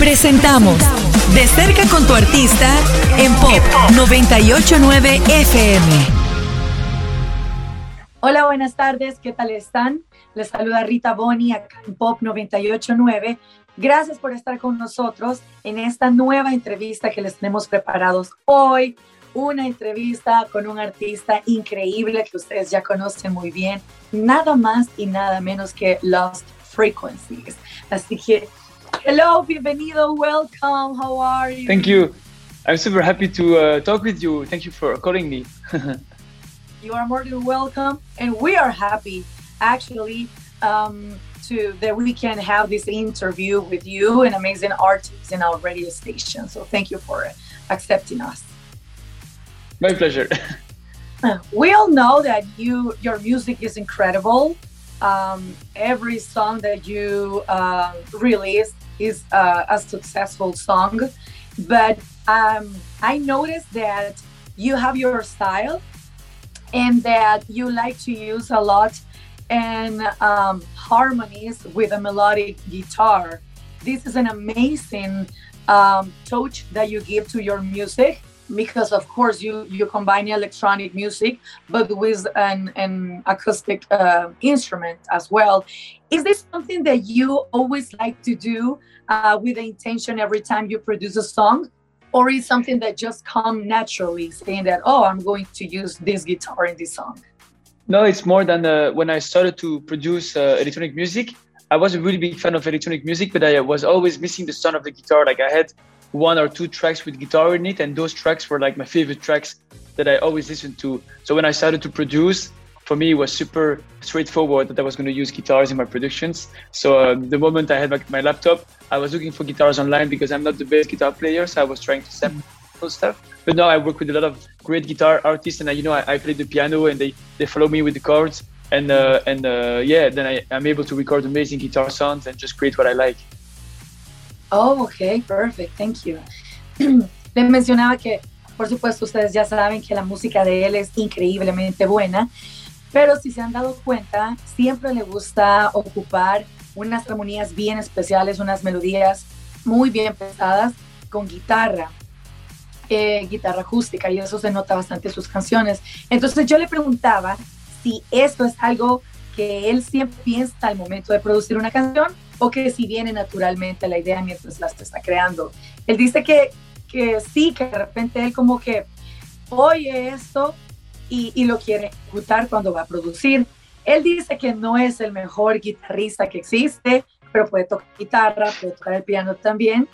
Presentamos De cerca con tu artista en Pop 989 FM. Hola, buenas tardes, ¿qué tal están? Les saluda Rita Boni acá en Pop 989. Gracias por estar con nosotros en esta nueva entrevista que les tenemos preparados hoy. Una entrevista con un artista increíble que ustedes ya conocen muy bien, nada más y nada menos que Lost Frequencies. Así que Hello, bienvenido, welcome. How are you? Thank you. I'm super happy to uh, talk with you. Thank you for calling me. you are more than welcome, and we are happy actually um, to that we can have this interview with you, an amazing artist in our radio station. So thank you for accepting us. My pleasure. we all know that you your music is incredible. Um, every song that you uh, release is a successful song. But um, I noticed that you have your style and that you like to use a lot and um, harmonies with a melodic guitar. This is an amazing um, touch that you give to your music because of course you you combine electronic music but with an, an acoustic uh, instrument as well. Is this something that you always like to do uh, with the intention every time you produce a song? Or is something that just come naturally saying that oh i'm going to use this guitar in this song no it's more than uh, when i started to produce uh, electronic music i was a really big fan of electronic music but i was always missing the sound of the guitar. Like i had one or two tracks with guitar in it, and those tracks were like my favorite tracks that I always listened to. So when I started to produce, for me it was super straightforward that I was going to use guitars in my productions. So um, the moment I had my, my, laptop, I was looking for guitars online because I'm not the best guitar player, so I was trying to sample stuff. But now I work with a lot of great guitar artists, and I, you know I, I play the piano, and they they follow me with the chords, and uh, and uh, yeah, then I, I'm able to record amazing guitar sounds and just create what I like. Oh, ok, perfect, thank you. Les mencionaba que, por supuesto, ustedes ya saben que la música de él es increíblemente buena, pero si se han dado cuenta, siempre le gusta ocupar unas armonías bien especiales, unas melodías muy bien pensadas con guitarra, eh, guitarra acústica, y eso se nota bastante en sus canciones. Entonces yo le preguntaba si esto es algo que él siempre piensa al momento de producir una canción o que si viene naturalmente la idea mientras la está creando. Él dice que, que sí, que de repente él como que oye esto y, lo quiere ejecutar cuando va a producir. Él dice que no es el mejor guitarrista que existe, pero puede tocar guitarra, puede tocar el piano también.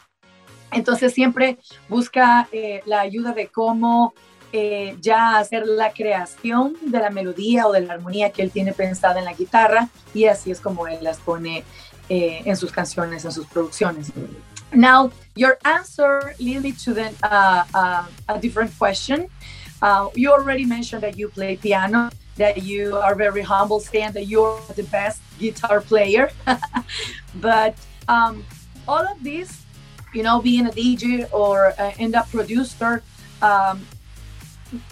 Entonces siempre busca eh, la ayuda de cómo eh, ya hacer la creación de la melodía o de la armonía que él tiene pensada en la guitarra y así es como él las pone eh, en sus canciones, en sus producciones. Now, your answer me to the, uh, uh, a different question. Uh, you already mentioned that you play piano, that you are very humble, saying that you're the best guitar player. but um, all of this, you know, being a DJ or uh, end up producer, um,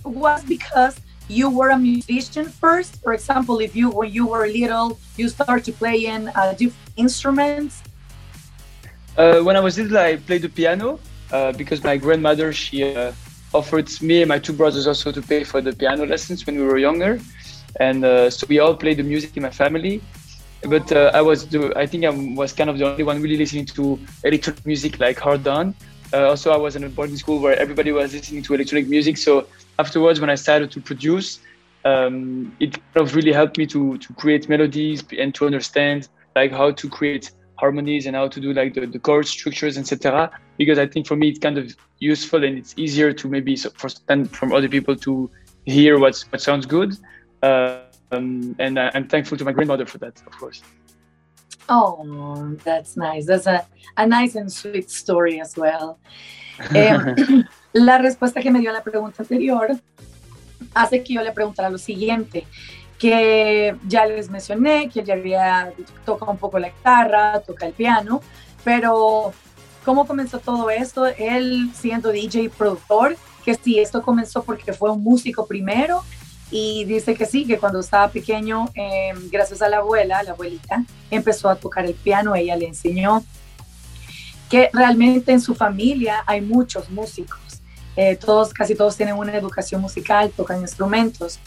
was because you were a musician first. For example if you when you were little you start to play in uh, different instruments? Uh, when i was little i played the piano uh, because my grandmother she uh, offered me and my two brothers also to pay for the piano lessons when we were younger. And uh, so we all played the music in my family. But uh, i was the, i think i was kind of the only one really listening to electronic music like hard on also i was in a boarding school where everybody was listening to electronic music so afterwards when I started to produce, um, it kind of really helped me to to create melodies and to understand like how to create harmonies and how to do like the, the chord structures, etc. Because I think for me it's kind of useful and it's easier to maybe for from other people to hear what's what sounds good. Uh, um, and I, I'm thankful to my grandmother for that, of course. Oh, that's nice. That's a, a nice and sweet story as well. Um, La respuesta que me dio a la pregunta anterior hace que yo le preguntara lo siguiente, que ya les mencioné que ya había tocado un poco la guitarra, toca el piano, pero ¿cómo comenzó todo esto? Él siendo DJ y productor, que sí, esto comenzó porque fue un músico primero y dice que sí, que cuando estaba pequeño, em, gracias a la abuela, la abuelita, empezó a tocar el piano, ella le enseñó que realmente en su familia hay muchos músicos. Eh, todos, casi todos tienen una educación musical, tocan instrumentos,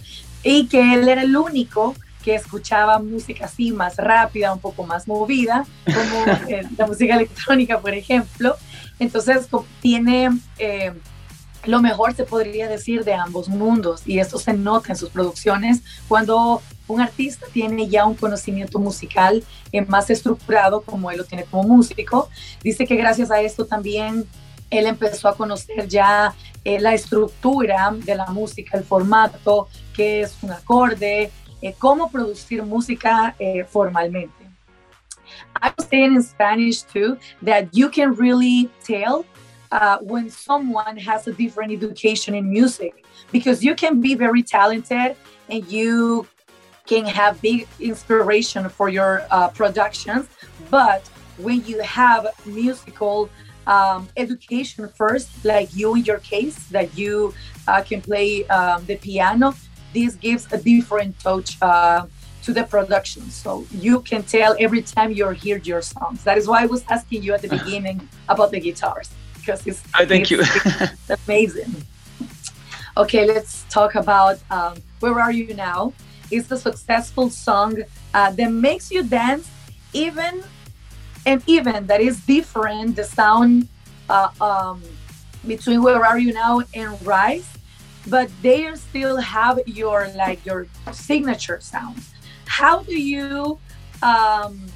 y que él era el único que escuchaba música así más rápida, un poco más movida, como eh, la música electrónica, por ejemplo. Entonces tiene eh, lo mejor, se podría decir, de ambos mundos, y esto se nota en sus producciones cuando un artista tiene ya un conocimiento musical más estructurado, como él lo tiene como músico. Dice que gracias a esto también él empezó a conocer ya eh, la estructura de la música, el formato, qué es un acorde, eh, cómo producir música eh, formalmente. I was saying in Spanish too that you can really tell uh, when someone has a different education in music because you can be very talented and you can have big inspiration for your uh, productions, but when you have musical um, education first, like you in your case, that you uh, can play um, the piano. This gives a different touch uh, to the production. So you can tell every time you hear your songs. That is why I was asking you at the beginning about the guitars because it's, oh, thank you. amazing. Okay, let's talk about um, Where Are You Now? It's a successful song uh, that makes you dance even and even that is different the sound uh, um, between where are you now and rise but they still have your like your signature sound how do you um,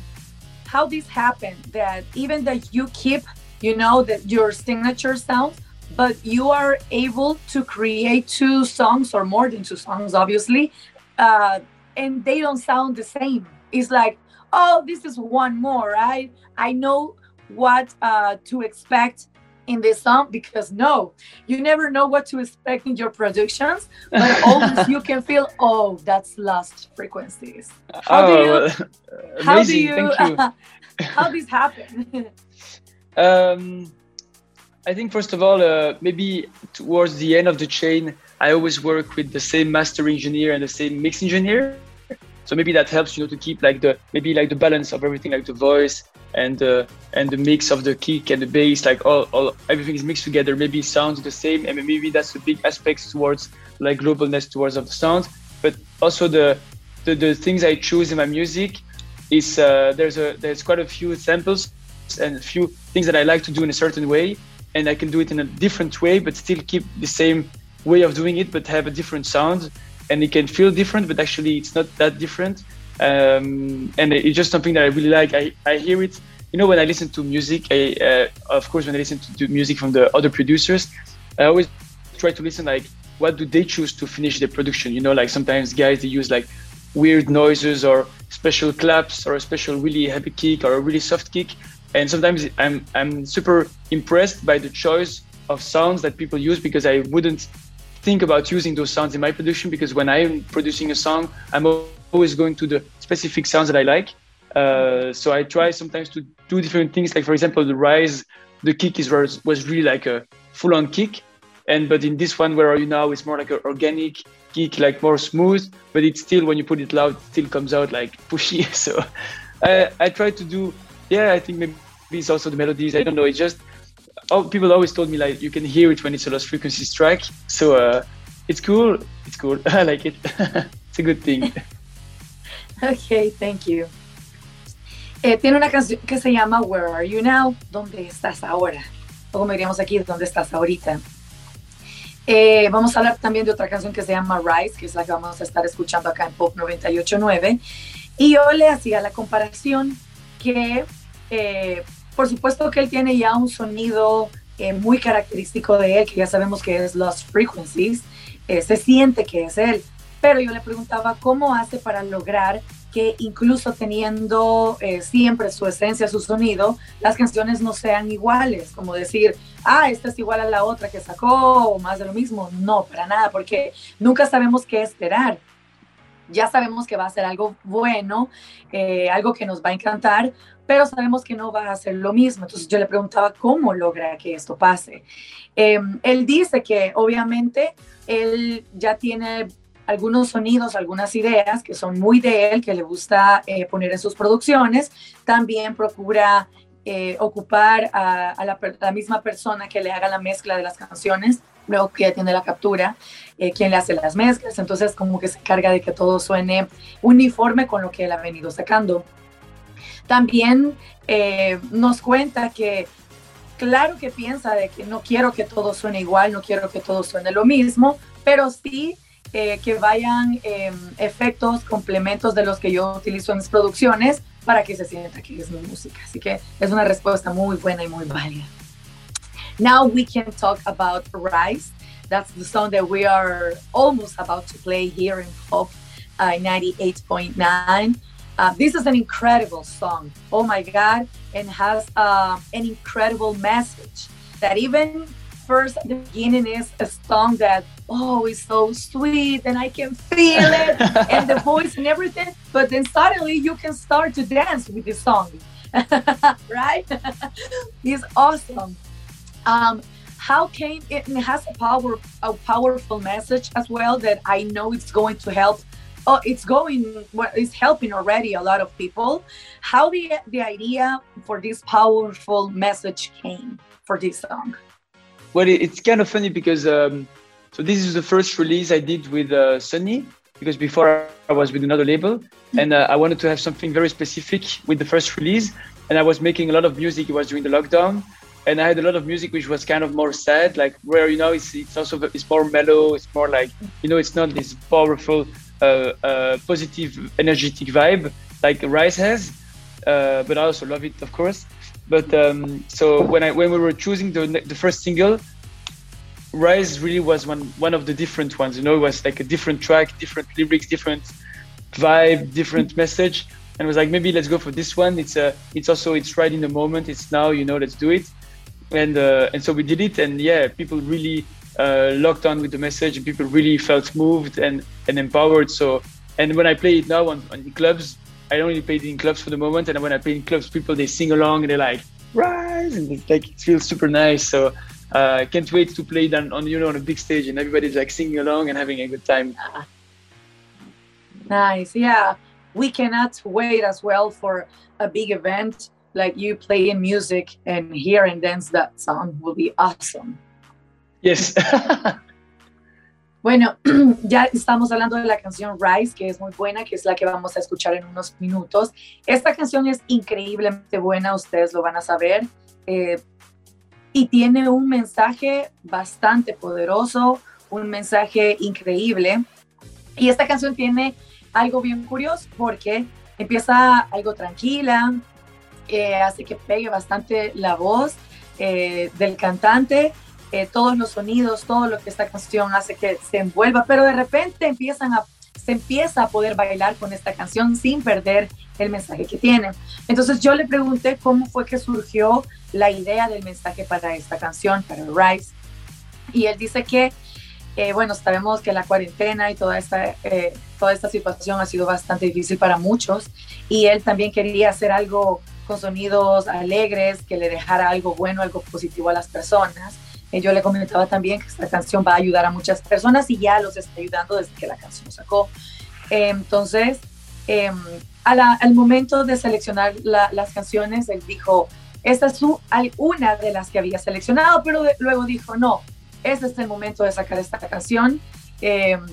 how this happen that even that you keep you know that your signature sound but you are able to create two songs or more than two songs obviously uh, and they don't sound the same it's like oh, this is one more, right? I know what uh, to expect in this song because no, you never know what to expect in your productions, but always you can feel, oh, that's lost frequencies. How oh, do you, how do amazing, you, thank you. how this happen? Um, I think first of all, uh, maybe towards the end of the chain, I always work with the same master engineer and the same mix engineer. So maybe that helps, you know, to keep like the maybe like the balance of everything, like the voice and the and the mix of the kick and the bass, like all, all everything is mixed together. Maybe sounds the same, and maybe that's a big aspect towards like globalness towards of the sound. But also the the, the things I choose in my music is uh, there's a there's quite a few samples and a few things that I like to do in a certain way, and I can do it in a different way, but still keep the same way of doing it, but have a different sound and it can feel different, but actually it's not that different. Um, and it's just something that I really like. I, I hear it, you know, when I listen to music, I, uh, of course, when I listen to, to music from the other producers, I always try to listen like, what do they choose to finish the production? You know, like sometimes guys, they use like weird noises or special claps or a special really heavy kick or a really soft kick. And sometimes I'm, I'm super impressed by the choice of sounds that people use because I wouldn't think about using those sounds in my production because when I'm producing a song, I'm always going to the specific sounds that I like. Uh, so I try sometimes to do different things. Like for example, the rise, the kick is was, really like a full-on kick, and but in this one, where are you now? It's more like an organic kick, like more smooth. But it's still when you put it loud, it still comes out like pushy. So I I try to do. Yeah, I think maybe it's also the melodies. I don't know. It's just oh, people always told me like you can hear it when it's a lost frequencies track. So uh, it's cool. It's cool. I like it. it's a good thing. okay, thank you. Eh, tiene una canción que se llama Where Are You Now? ¿Dónde estás ahora? O como diríamos aquí, ¿dónde estás ahorita? Eh, vamos a hablar también de otra canción que se llama Rise, que es la que vamos a estar escuchando acá en Pop 98.9. Y yo le hacía la comparación que eh, por supuesto que él tiene ya un sonido eh, muy característico de él, que ya sabemos que es Lost Frequencies, eh, se siente que es él, pero yo le preguntaba cómo hace para lograr que incluso teniendo siempre su esencia, su sonido, las canciones no sean iguales, como decir, ah, esta es igual a la otra que sacó o más de lo mismo. No, para nada, porque nunca sabemos qué esperar. Ya sabemos que va a ser algo bueno, algo que nos va a encantar, pero sabemos que no va a ser lo mismo. Entonces yo le preguntaba cómo logra que esto pase. Em, él dice que obviamente él ya tiene algunos sonidos, algunas ideas que son muy de él, que le gusta eh, poner en sus producciones. También procura eh, ocupar a, la, misma persona que le haga la mezcla de las canciones, luego que ya tiene la captura, eh, quien le hace las mezclas, entonces como que se encarga de que todo suene uniforme con lo que él ha venido sacando. También eh, nos cuenta que claro que piensa de que no quiero que todo suene igual, no quiero que todo suene lo mismo, pero sí que vayan em, efectos, complementos de los que yo utilizo en mis producciones para que se sienta que es mi música. Así que es una respuesta muy buena y muy válida. Now we can talk about Rise. That's the song that we are almost about to play here in Pop uh, 98.9. Uh, this is an incredible song. Oh my God. And has uh, an incredible message that even first the beginning is a song that oh it's so sweet and I can feel it and the voice and everything. But then suddenly you can start to dance with the song. right? it's awesome. Um, how came it, it has a power a powerful message as well that I know it's going to help. Oh it's going well, it's helping already a lot of people. How the the idea for this powerful message came for this song? Well, it's kind of funny because um, so this is the first release I did with uh, Sony because before I was with another label. Mm-hmm. and uh, I wanted to have something very specific with the first release. And I was making a lot of music. It was during the lockdown and I had a lot of music which was kind of more sad, like where you know it's, it's also it's more mellow. It's more like you know it's not this powerful, uh, uh positive, energetic vibe like Rise has. Uh, but I also love it, of course. But um, so when I when we were choosing the the first single, Rise really was one one of the different ones. You know, it was like a different track, different lyrics, different vibe, different message, and was like maybe let's go for this one. It's a it's also it's right in the moment. It's now. You know, let's do it. And uh, and so we did it, and yeah, people really uh, locked on with the message, and people really felt moved and and empowered. So and when I play it now on, on clubs, I only played in clubs for the moment, and when I play in clubs, people they sing along and they're like rise, and it's like it feels super nice. So uh, I can't wait to play that on you know on a big stage, and everybody's like singing along and having a good time. Nice, yeah. We cannot wait as well for a big event like you playing music and hear and dance that song will be awesome. Yes. Bueno, ya estamos hablando de la canción Rise, que es muy buena, que es la que vamos a escuchar en unos minutos. Esta canción es increíblemente buena, ustedes lo van a saber, eh, y tiene un mensaje bastante poderoso, un mensaje increíble. Y esta canción tiene algo bien curioso porque empieza algo tranquila, eh, hace que pegue bastante la voz eh, del cantante. Eh, todos los sonidos, todo lo que esta canción hace que se envuelva, pero de repente empiezan a, se empieza a poder bailar con esta canción sin perder el mensaje que tiene. Entonces yo le pregunté cómo fue que surgió la idea del mensaje para esta canción, para Rise, y él dice que, eh, bueno, sabemos que la cuarentena y toda esta, eh, toda esta situación ha sido bastante difícil para muchos, y él también quería hacer algo con sonidos alegres, que le dejara algo bueno, algo positivo a las personas. Eh, yo le comentaba también que esta canción va a ayudar a muchas personas y ya los está ayudando desde que la canción sacó. Eh, entonces, em, al momento de seleccionar las canciones, él dijo, esta es una de las que había seleccionado, pero luego dijo, no, este es el momento de sacar esta canción. Em,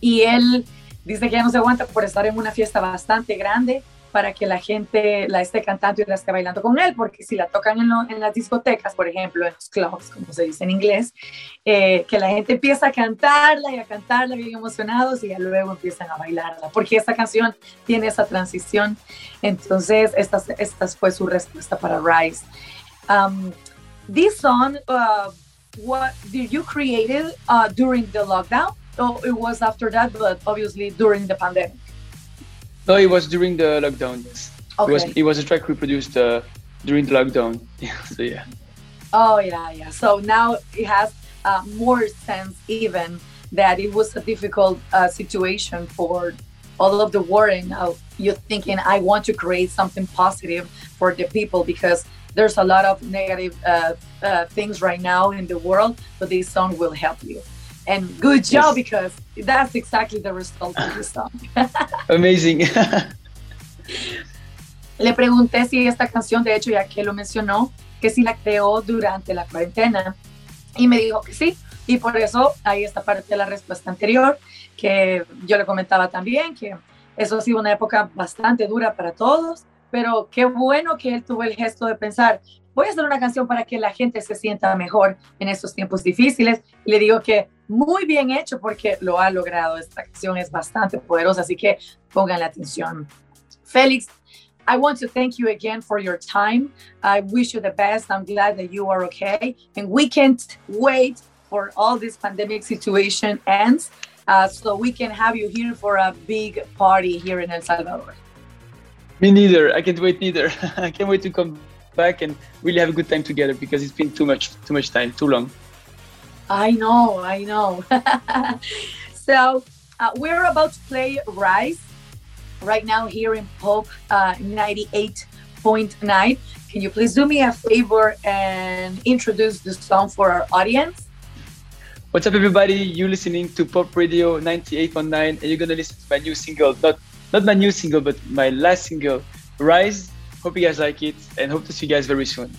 y él dice que ya no se aguanta por estar en una fiesta bastante grande para que la gente la esté cantando y la esté bailando con él, porque si la tocan en, las discotecas, por ejemplo, en los clubs, como se dice en inglés, eh, que la gente empieza a cantarla y a cantarla bien emocionados y ya luego empiezan a bailarla, porque esta canción tiene esa transición. Entonces, esta, esta fue su respuesta para Rise. Um, this song, uh, what did you create it uh, during the lockdown? Or it was after that, but obviously during the pandemic? No, it was during the lockdown. Yes. Okay. It was it was a track we produced uh, during the lockdown. so yeah. Oh yeah, yeah. So now it has uh, more sense even that it was a difficult uh, situation for all of the worrying of you thinking I want to create something positive for the people because there's a lot of negative uh, uh, things right now in the world, but this song will help you. And good job yes. because that's exactly the result of the song. Amazing. Le pregunté si esta canción, de hecho, ya que lo mencionó, que si la creó durante la cuarentena. Y me dijo que sí. Y por eso ahí está parte de la respuesta anterior, que yo le comentaba también, que eso ha sido una época bastante dura para todos, pero qué bueno que él tuvo el gesto de pensar, voy a hacer una canción para que la gente se sienta mejor en estos tiempos difíciles. Y le digo que muy bien hecho porque lo ha logrado. Esta canción es bastante poderosa, así que la atención. Félix, I want to thank you again for your time. I wish you the best. I'm glad that you are okay. And we can't wait for all this pandemic situation ends uh, so we can have you here for a big party here in El Salvador. Me neither. I can't wait neither. I can't wait to come back and really have a good time together because it's been too much, too much time, too long. I know, I know. so uh, we're about to play Rise right now here in Pop uh, 98.9. Can you please do me a favor and introduce the song for our audience? What's up, everybody? You're listening to Pop Radio 98.9, and you're gonna listen to my new single, not not my new single, but my last single, Rise. Hope you guys like it, and hope to see you guys very soon.